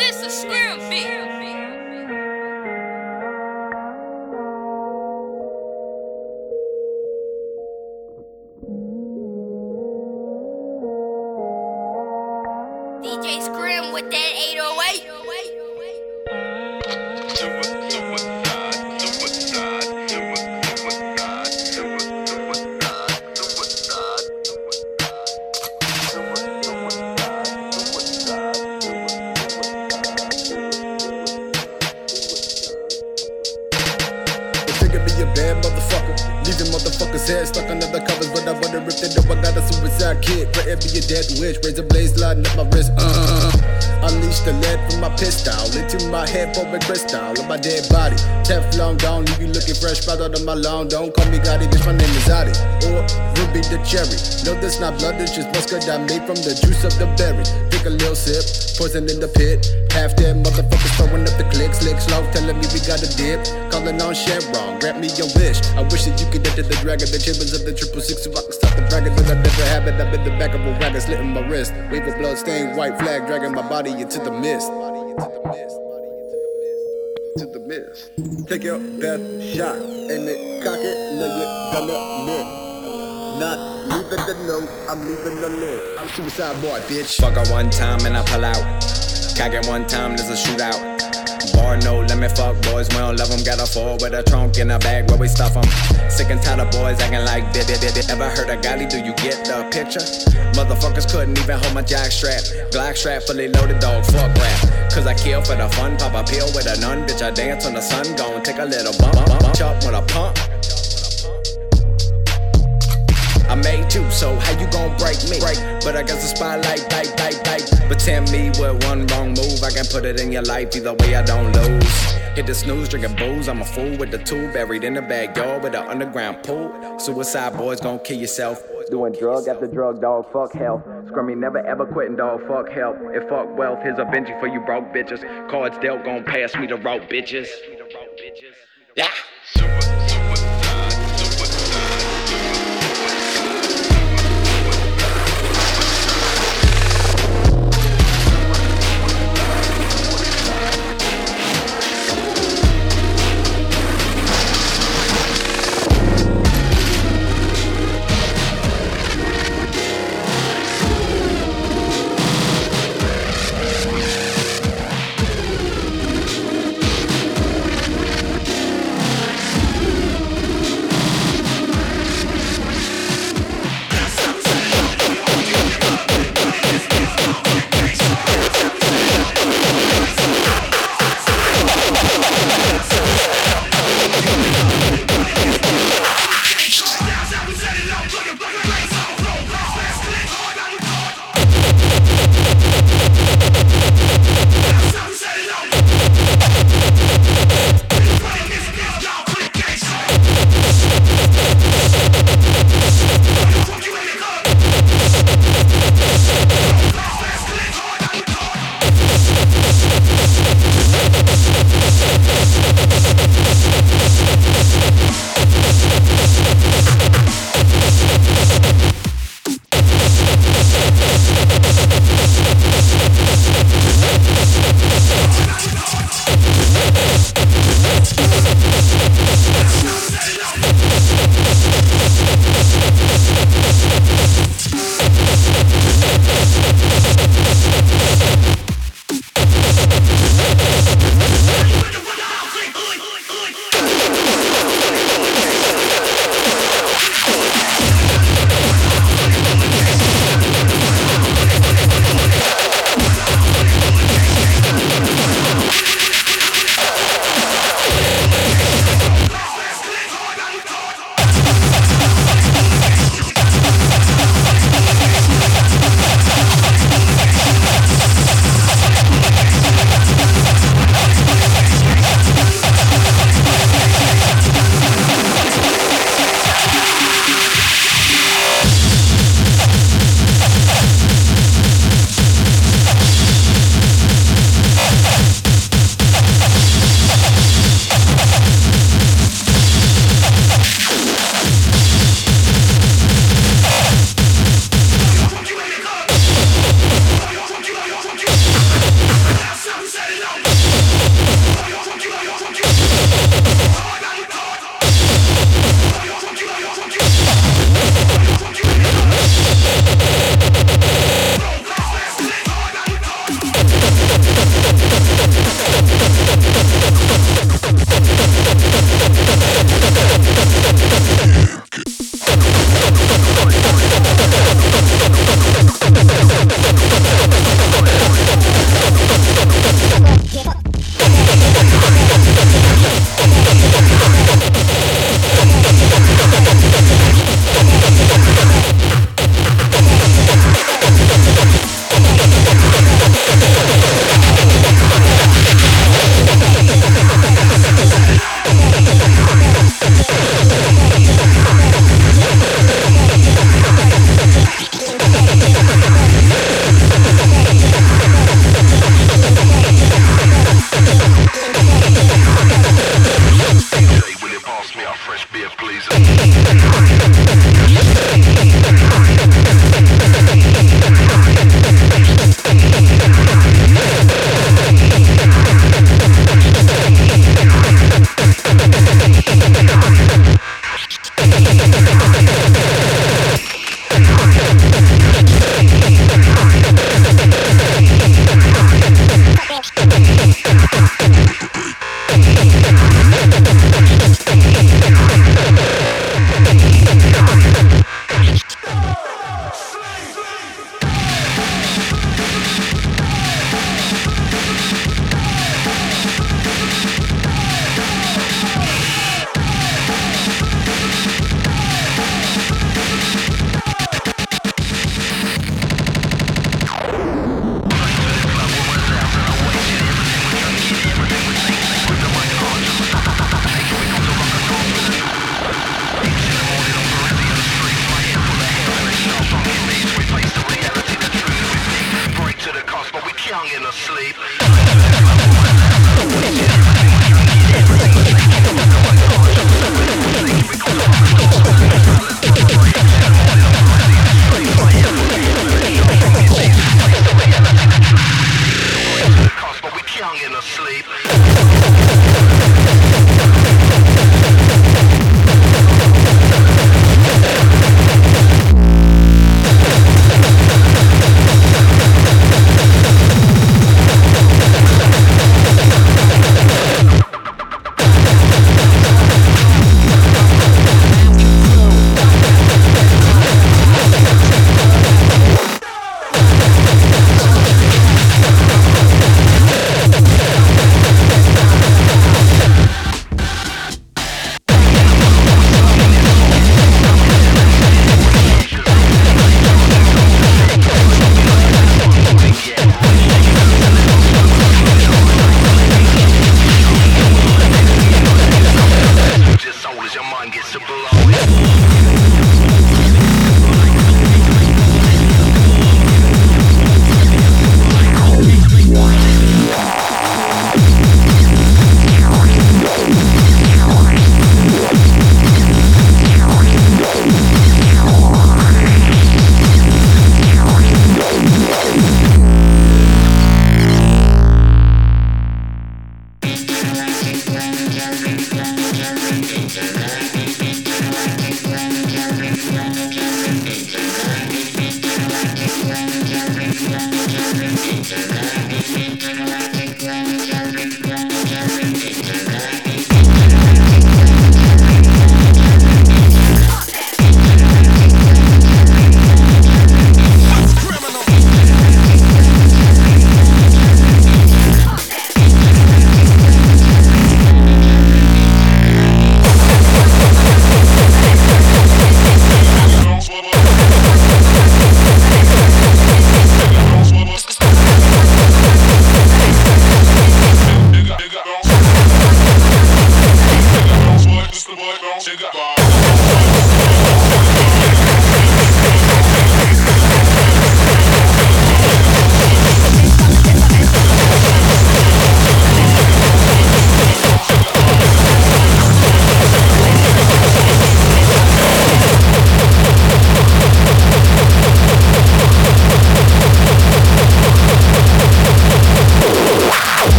this a scrim beat? Teflon Don, leave you looking fresh, right out of my lawn. Don't call me Gotti, bitch, my name is Adi. Or Ruby the cherry. No, this not blood, it's just muscat I made from the juice of the berry. Take a little sip, poison in the pit. Half dead motherfuckers throwing up the clicks, lick slow, telling me we got a dip. Calling on Sharon, grant me your wish. I wish that you could enter the dragon, the chambers of the triple six, so I can stop the bragging. But I never have it. I'm in the back of a wagon, slitting my wrist. Wave of blood stained white flag, dragging my body into the mist. To the mist. Take your best shot, aim it, cock it, it gonna miss. Not leaving the note, I'm leaving the list. I'm suicide boy, bitch. Fuck her one time and I pull out. Cock it one time, there's a shootout. Bar no limit, fuck boys, we don't love them. Got a four with a trunk in a bag where we stuff them. Sick and tired of boys acting like did did it. Ever heard of Gotti? Do you get the picture? Motherfuckers couldn't even hold my jack strap. Glock strap fully loaded, dog, fuck rap. Cause I kill for the fun, pop a pill with a nun. Bitch, I dance on the sun, gon' take a little bump, bump, bump, chop with a pump. I made you, so how you gon' break me? Break, but I guess the spotlight, bite, bite, bite. Pretend me with one wrong move, I can put it in your life. Either way, I don't lose. Hit the snooze, drinking booze. I'm a fool with the two buried in the backyard with an underground pool. Suicide boys gon' kill yourself. Doing drug after drug, dog. Fuck health. Scrummy never ever quitting, dog. Fuck help. If fuck wealth, here's a Benji for you broke bitches. Cards dealt gon' pass me the rope, bitches. Yeah.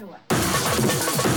弱い。